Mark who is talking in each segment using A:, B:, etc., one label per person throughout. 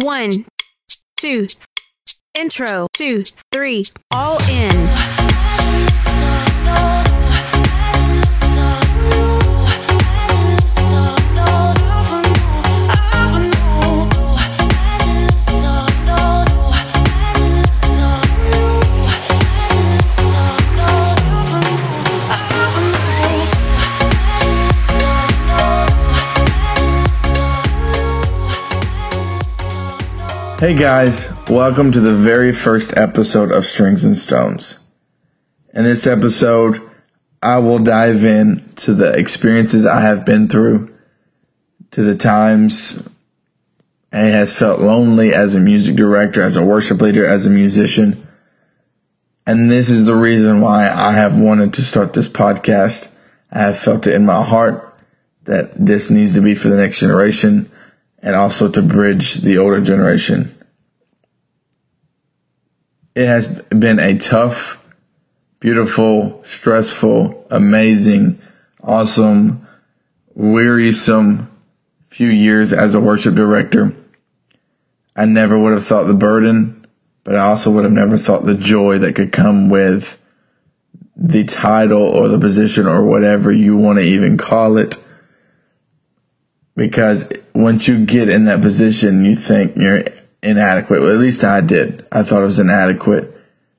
A: One, two, intro, two, three, all in.
B: Hey guys, welcome to the very first episode of Strings and Stones. In this episode, I will dive in to the experiences I have been through, to the times it has felt lonely as a music director, as a worship leader, as a musician. And this is the reason why I have wanted to start this podcast. I have felt it in my heart that this needs to be for the next generation and also to bridge the older generation. It has been a tough, beautiful, stressful, amazing, awesome, wearisome few years as a worship director. I never would have thought the burden, but I also would have never thought the joy that could come with the title or the position or whatever you want to even call it because once you get in that position, you think you're inadequate. Well, at least I did. I thought it was inadequate.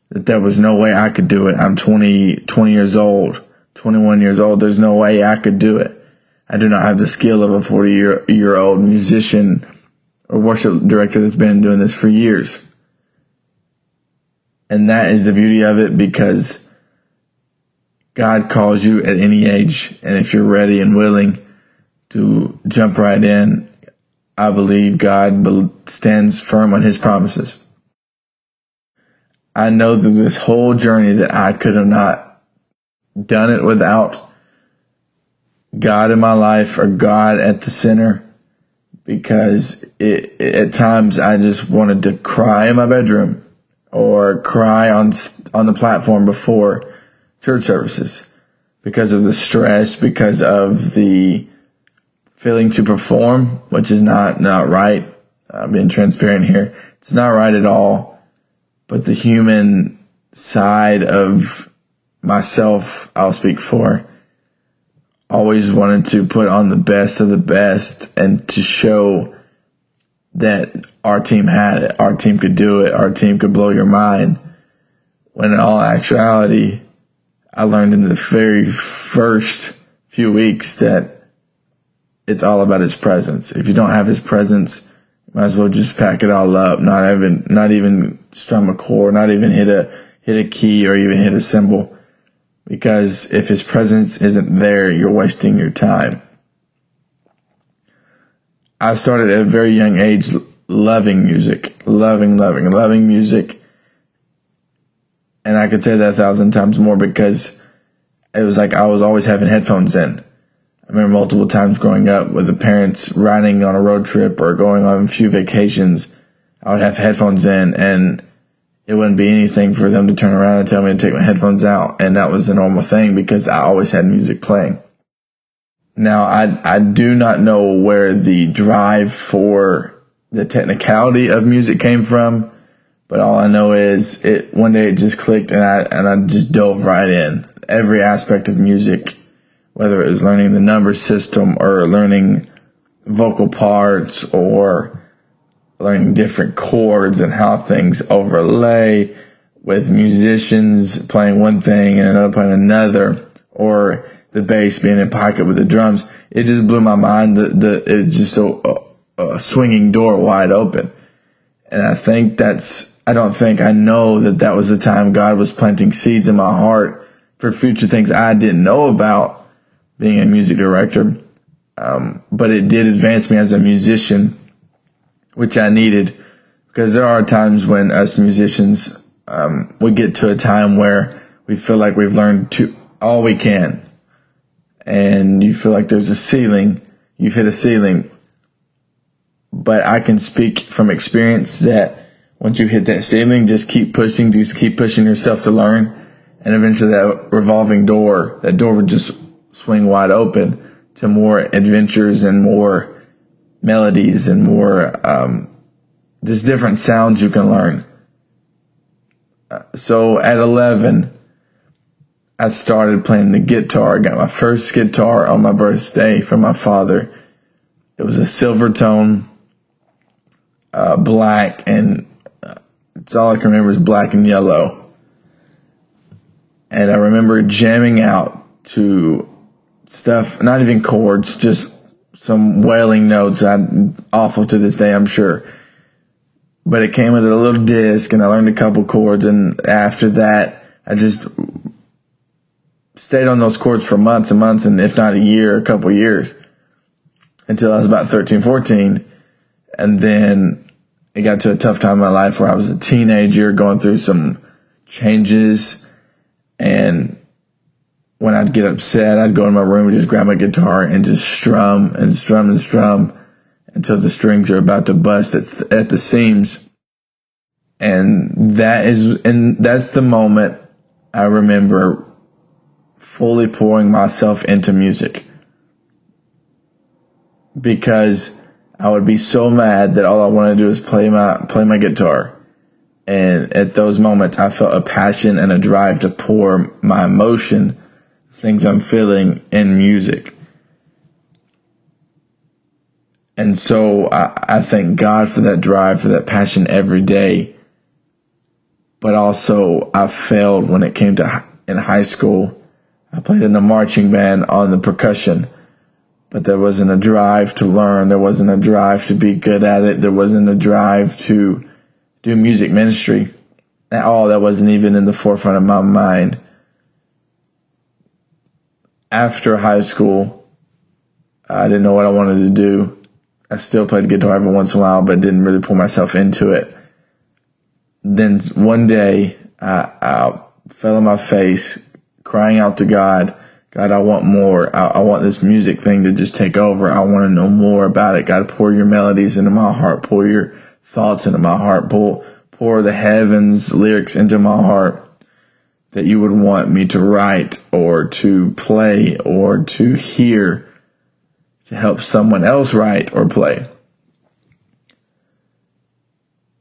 B: That there was no way I could do it. I'm 20, 20 years old, 21 years old. There's no way I could do it. I do not have the skill of a 40 year, year old musician or worship director that's been doing this for years. And that is the beauty of it because God calls you at any age. And if you're ready and willing, to jump right in. I believe God stands firm on his promises. I know that this whole journey that I could have not done it without God in my life or God at the center because it, it, at times I just wanted to cry in my bedroom or cry on on the platform before church services because of the stress because of the failing to perform, which is not, not right. I'm being transparent here. It's not right at all. But the human side of myself, I'll speak for, always wanted to put on the best of the best and to show that our team had it, our team could do it, our team could blow your mind. When in all actuality, I learned in the very first few weeks that it's all about his presence. If you don't have his presence, might as well just pack it all up. Not even, not even strum a chord, not even hit a, hit a key or even hit a cymbal. Because if his presence isn't there, you're wasting your time. I started at a very young age loving music, loving, loving, loving music. And I could say that a thousand times more because it was like I was always having headphones in. I remember multiple times growing up with the parents riding on a road trip or going on a few vacations. I would have headphones in and it wouldn't be anything for them to turn around and tell me to take my headphones out. And that was a normal thing because I always had music playing. Now, I, I do not know where the drive for the technicality of music came from, but all I know is it one day it just clicked and I, and I just dove right in. Every aspect of music whether it was learning the number system or learning vocal parts or learning different chords and how things overlay with musicians playing one thing and another playing another or the bass being in pocket with the drums. It just blew my mind. The, the, it just a, a, uh, a swinging door wide open. And I think that's, I don't think I know that that was the time God was planting seeds in my heart for future things I didn't know about being a music director. Um, but it did advance me as a musician, which I needed because there are times when us musicians, um, we get to a time where we feel like we've learned to all we can and you feel like there's a ceiling, you've hit a ceiling. But I can speak from experience that once you hit that ceiling, just keep pushing, just keep pushing yourself to learn. And eventually that revolving door, that door would just swing wide open to more adventures and more melodies and more um, just different sounds you can learn. So at 11, I started playing the guitar. I got my first guitar on my birthday from my father. It was a Silvertone, uh, black, and uh, it's all I can remember is black and yellow. And I remember jamming out to stuff, not even chords, just some wailing notes. I'm awful to this day, I'm sure. But it came with a little disc, and I learned a couple chords. And after that, I just stayed on those chords for months and months, and if not a year, a couple years, until I was about 13, 14. And then it got to a tough time in my life where I was a teenager going through some changes and when I'd get upset, I'd go in my room and just grab my guitar and just strum and strum and strum until the strings are about to bust at, at the seams. And that is, and that's the moment I remember fully pouring myself into music because I would be so mad that all I want to do is play my, play my guitar. And at those moments, I felt a passion and a drive to pour my emotion things I'm feeling in music. And so I, I thank God for that drive, for that passion every day. But also I failed when it came to in high school. I played in the marching band on the percussion, but there wasn't a drive to learn. There wasn't a drive to be good at it. There wasn't a drive to do music ministry at all. That wasn't even in the forefront of my mind after high school, I didn't know what I wanted to do. I still played guitar every once in a while, but didn't really pull myself into it. Then one day, I, I fell on my face, crying out to God, God, I want more. I, I want this music thing to just take over. I want to know more about it. God, pour your melodies into my heart. Pour your thoughts into my heart. Pour, pour the heavens lyrics into my heart that you would want me to write or to play or to hear to help someone else write or play.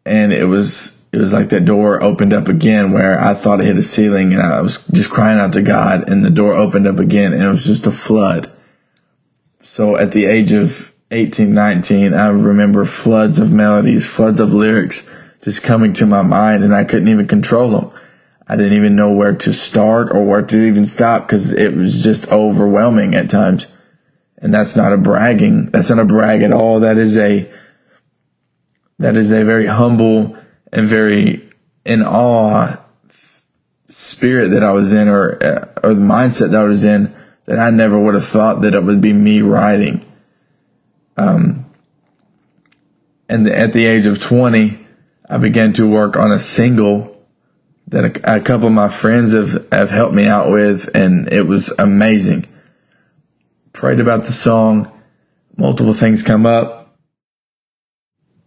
B: And it was it was like that door opened up again where I thought it hit a ceiling and I was just crying out to God and the door opened up again and it was just a flood. So at the age of 18, 19, I remember floods of melodies, floods of lyrics just coming to my mind and I couldn't even control them. I didn't even know where to start or where to even stop because it was just overwhelming at times. And that's not a bragging. That's not a brag at all. That is a, that is a very humble and very in awe spirit that I was in or, or the mindset that I was in that I never would have thought that it would be me writing. Um, and at the age of 20, I began to work on a single that a, a couple of my friends have, have helped me out with, and it was amazing. Prayed about the song, multiple things come up.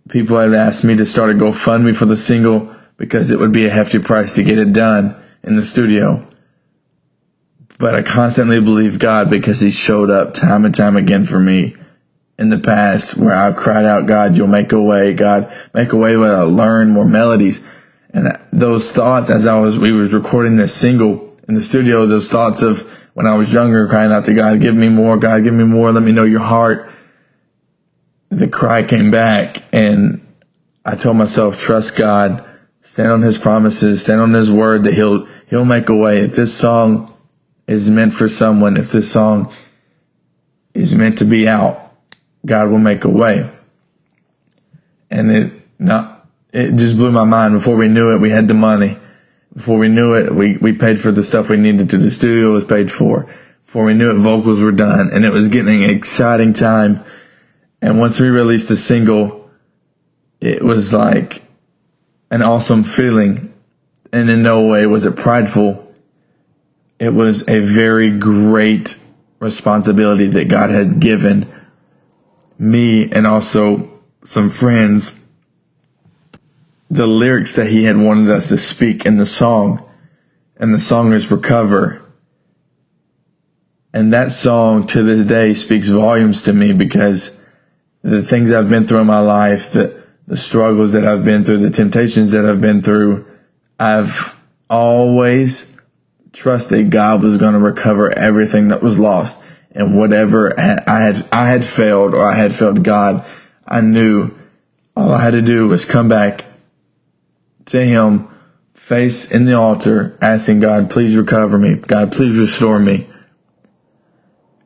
B: People had asked me to start a GoFundMe for the single because it would be a hefty price to get it done in the studio. But I constantly believe God because He showed up time and time again for me in the past where I cried out, God, you'll make a way. God, make a way where I learn more melodies. And those thoughts as I was, we was recording this single in the studio, those thoughts of when I was younger, crying out to God, give me more, God, give me more. Let me know your heart. The cry came back and I told myself, trust God, stand on his promises, stand on his word that he'll, he'll make a way. If this song is meant for someone, if this song is meant to be out, God will make a way. And it not, it just blew my mind. Before we knew it, we had the money. Before we knew it, we, we paid for the stuff we needed to. The studio was paid for. Before we knew it, vocals were done and it was getting an exciting time. And once we released a single, it was like an awesome feeling. And in no way was it prideful. It was a very great responsibility that God had given me and also some friends the lyrics that he had wanted us to speak in the song, and the song is Recover. And that song to this day speaks volumes to me because the things I've been through in my life, the, the struggles that I've been through, the temptations that I've been through, I've always trusted God was going to recover everything that was lost. And whatever I had, I had failed or I had failed God, I knew all I had to do was come back to Him, face in the altar, asking God, please recover me. God, please restore me.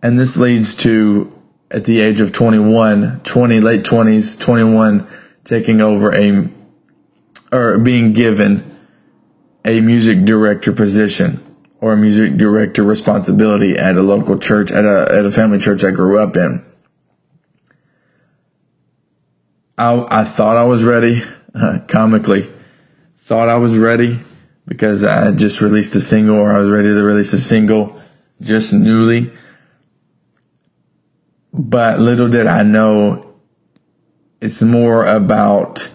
B: And this leads to, at the age of 21, 20, late 20s, 21, taking over a, or being given a music director position or a music director responsibility at a local church, at a, at a family church I grew up in. I, I thought I was ready, comically, thought I was ready because I just released a single or I was ready to release a single just newly. But little did I know it's more about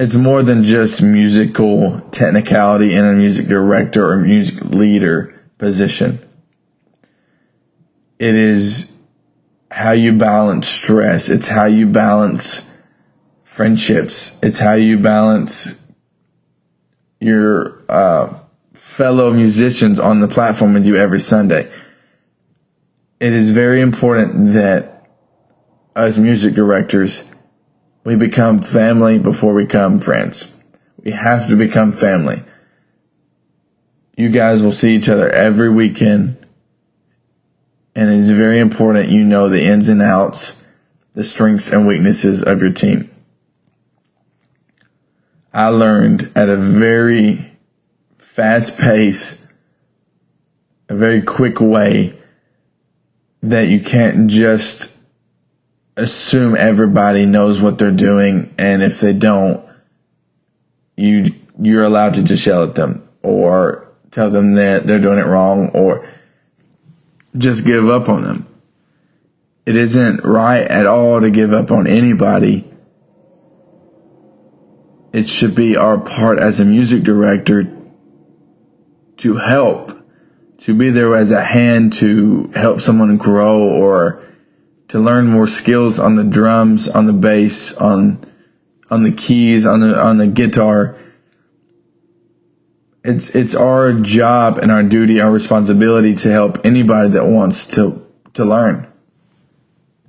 B: it's more than just musical technicality in a music director or music leader position. It is how you balance stress. It's how you balance friendships. It's how you balance your uh, fellow musicians on the platform with you every Sunday. It is very important that as music directors, we become family before we become friends. We have to become family. You guys will see each other every weekend. And it's very important you know the ins and outs, the strengths and weaknesses of your team. I learned at a very fast pace, a very quick way that you can't just assume everybody knows what they're doing, and if they don't, you you're allowed to just yell at them or tell them that they're doing it wrong or just give up on them. It isn't right at all to give up on anybody. It should be our part as a music director to help, to be there as a hand to help someone grow or to learn more skills on the drums, on the bass, on on the keys, on the on the guitar. It's it's our job and our duty, our responsibility to help anybody that wants to to learn.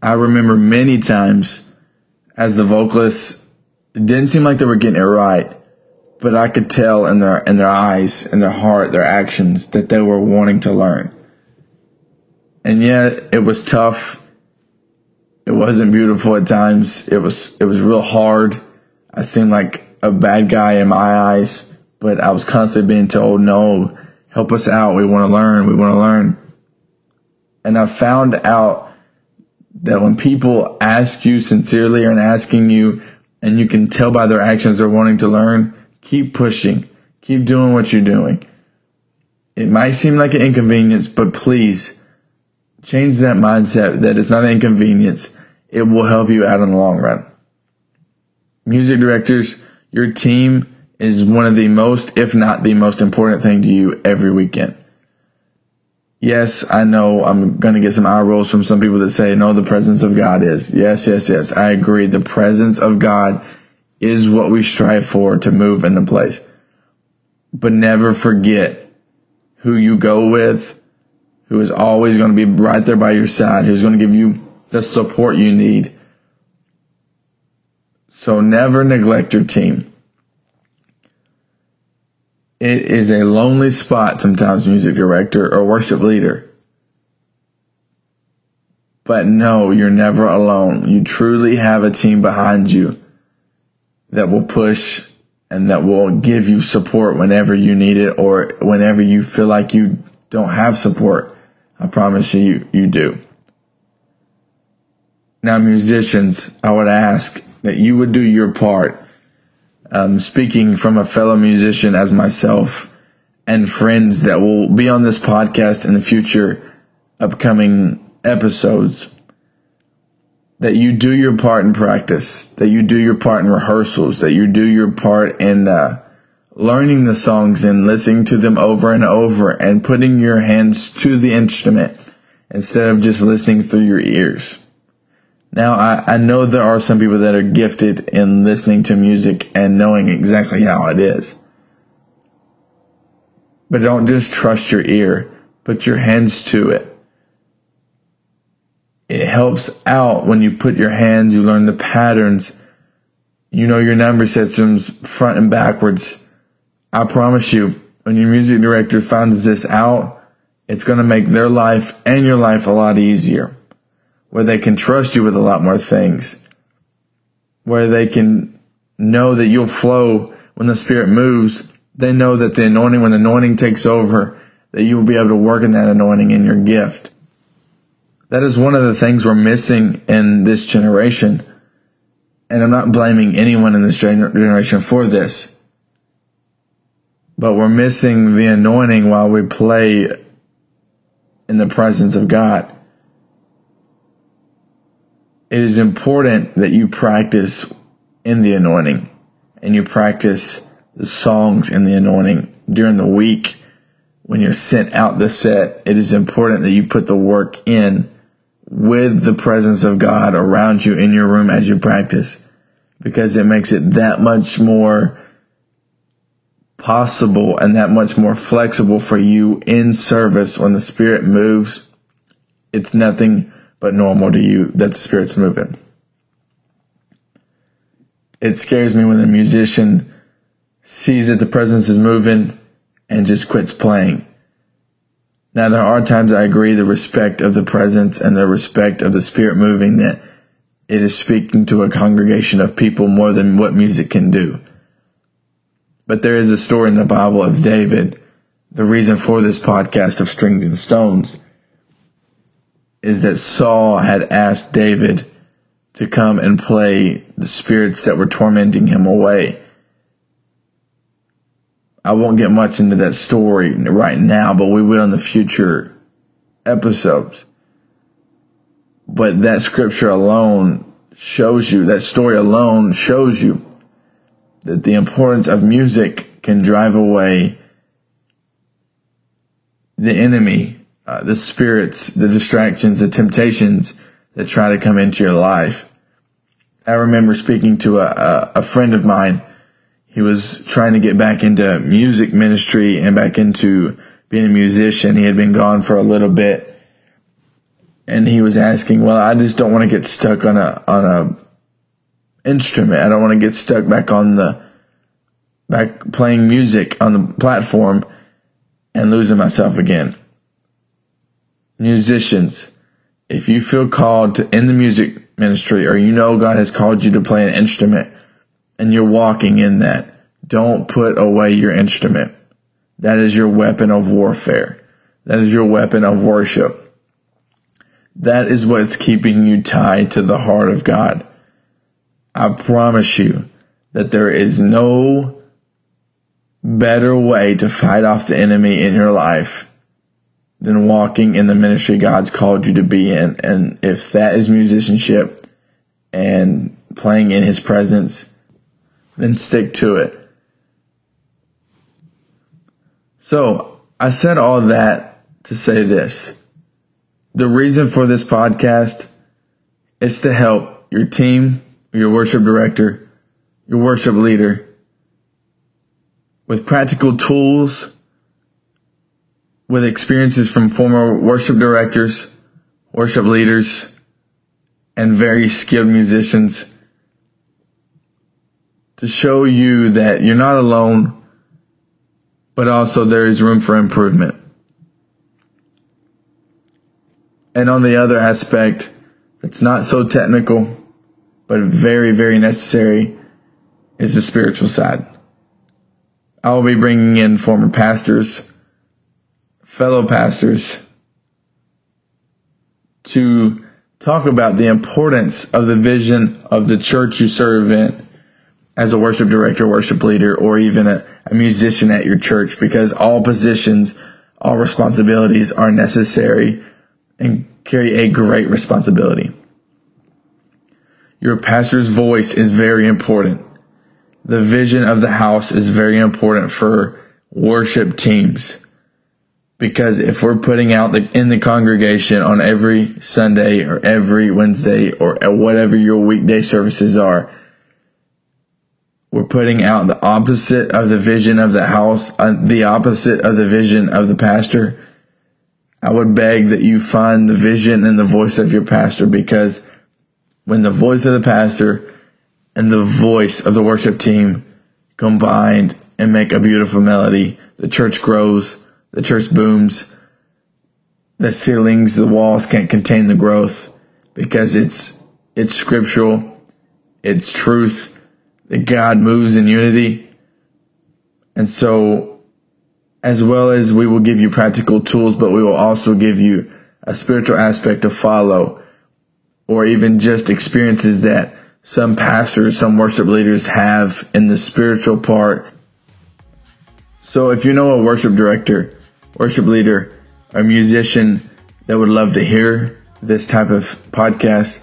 B: I remember many times as the vocalists it didn't seem like they were getting it right, but I could tell in their in their eyes, in their heart, their actions that they were wanting to learn. And yet it was tough it wasn't beautiful at times. It was it was real hard. I seemed like a bad guy in my eyes, but I was constantly being told, "No, help us out. We want to learn. We want to learn." And I found out that when people ask you sincerely and asking you, and you can tell by their actions they're wanting to learn, keep pushing. Keep doing what you're doing. It might seem like an inconvenience, but please change that mindset that it's not an inconvenience it will help you out in the long run. Music directors, your team is one of the most, if not the most important thing to you every weekend. Yes, I know I'm going to get some eye rolls from some people that say, no, the presence of God is. Yes, yes, yes. I agree. The presence of God is what we strive for to move in the place. But never forget who you go with, who is always going to be right there by your side, who's going to give you the support you need. So never neglect your team. It is a lonely spot sometimes, music director or worship leader. But no, you're never alone. You truly have a team behind you that will push and that will give you support whenever you need it or whenever you feel like you don't have support. I promise you, you do. Now, musicians, I would ask that you would do your part. Um, speaking from a fellow musician as myself and friends that will be on this podcast in the future upcoming episodes, that you do your part in practice, that you do your part in rehearsals, that you do your part in uh, learning the songs and listening to them over and over and putting your hands to the instrument instead of just listening through your ears Now, I, I know there are some people that are gifted in listening to music and knowing exactly how it is. But don't just trust your ear, put your hands to it. It helps out when you put your hands, you learn the patterns, you know your number systems front and backwards. I promise you, when your music director finds this out, it's going to make their life and your life a lot easier where they can trust you with a lot more things, where they can know that you'll flow when the Spirit moves. They know that the anointing, when the anointing takes over, that you will be able to work in that anointing in your gift. That is one of the things we're missing in this generation. And I'm not blaming anyone in this generation for this. But we're missing the anointing while we play in the presence of God it is important that you practice in the anointing and you practice the songs in the anointing during the week when you're sent out the set. It is important that you put the work in with the presence of God around you in your room as you practice because it makes it that much more possible and that much more flexible for you in service when the spirit moves. It's nothing but normal to you that the spirit's moving. It scares me when the musician sees that the presence is moving and just quits playing. Now, there are times I agree the respect of the presence and the respect of the spirit moving that it is speaking to a congregation of people more than what music can do. But there is a story in the Bible of David. The reason for this podcast of Strings and Stones is that Saul had asked David to come and play the spirits that were tormenting him away. I won't get much into that story right now, but we will in the future episodes. But that scripture alone shows you, that story alone shows you that the importance of music can drive away the enemy uh, the spirits, the distractions, the temptations that try to come into your life. I remember speaking to a, a, a friend of mine. He was trying to get back into music ministry and back into being a musician. He had been gone for a little bit and he was asking, well, I just don't want to get stuck on a, on a instrument. I don't want to get stuck back on the, back playing music on the platform and losing myself again musicians, if you feel called to in the music ministry or you know God has called you to play an instrument and you're walking in that, don't put away your instrument. That is your weapon of warfare. That is your weapon of worship. That is what's keeping you tied to the heart of God. I promise you that there is no better way to fight off the enemy in your life than walking in the ministry God's called you to be in. And if that is musicianship and playing in his presence, then stick to it. So I said all that to say this. The reason for this podcast is to help your team, your worship director, your worship leader with practical tools with experiences from former worship directors, worship leaders, and very skilled musicians to show you that you're not alone, but also there is room for improvement. And on the other aspect, that's not so technical, but very, very necessary, is the spiritual side. I will be bringing in former pastors, fellow pastors to talk about the importance of the vision of the church you serve in as a worship director, worship leader, or even a, a musician at your church because all positions, all responsibilities are necessary and carry a great responsibility. Your pastor's voice is very important. The vision of the house is very important for worship teams Because if we're putting out the, in the congregation on every Sunday or every Wednesday or whatever your weekday services are, we're putting out the opposite of the vision of the house, uh, the opposite of the vision of the pastor. I would beg that you find the vision and the voice of your pastor because when the voice of the pastor and the voice of the worship team combined and make a beautiful melody, the church grows the church booms. The ceilings, the walls can't contain the growth because it's it's scriptural, it's truth that God moves in unity. And so as well as we will give you practical tools, but we will also give you a spiritual aspect to follow or even just experiences that some pastors, some worship leaders have in the spiritual part. So if you know a worship director worship leader or musician that would love to hear this type of podcast,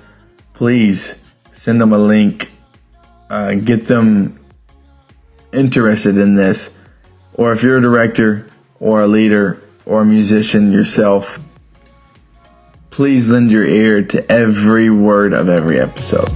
B: please send them a link, uh, get them interested in this. Or if you're a director or a leader or a musician yourself, please lend your ear to every word of every episode.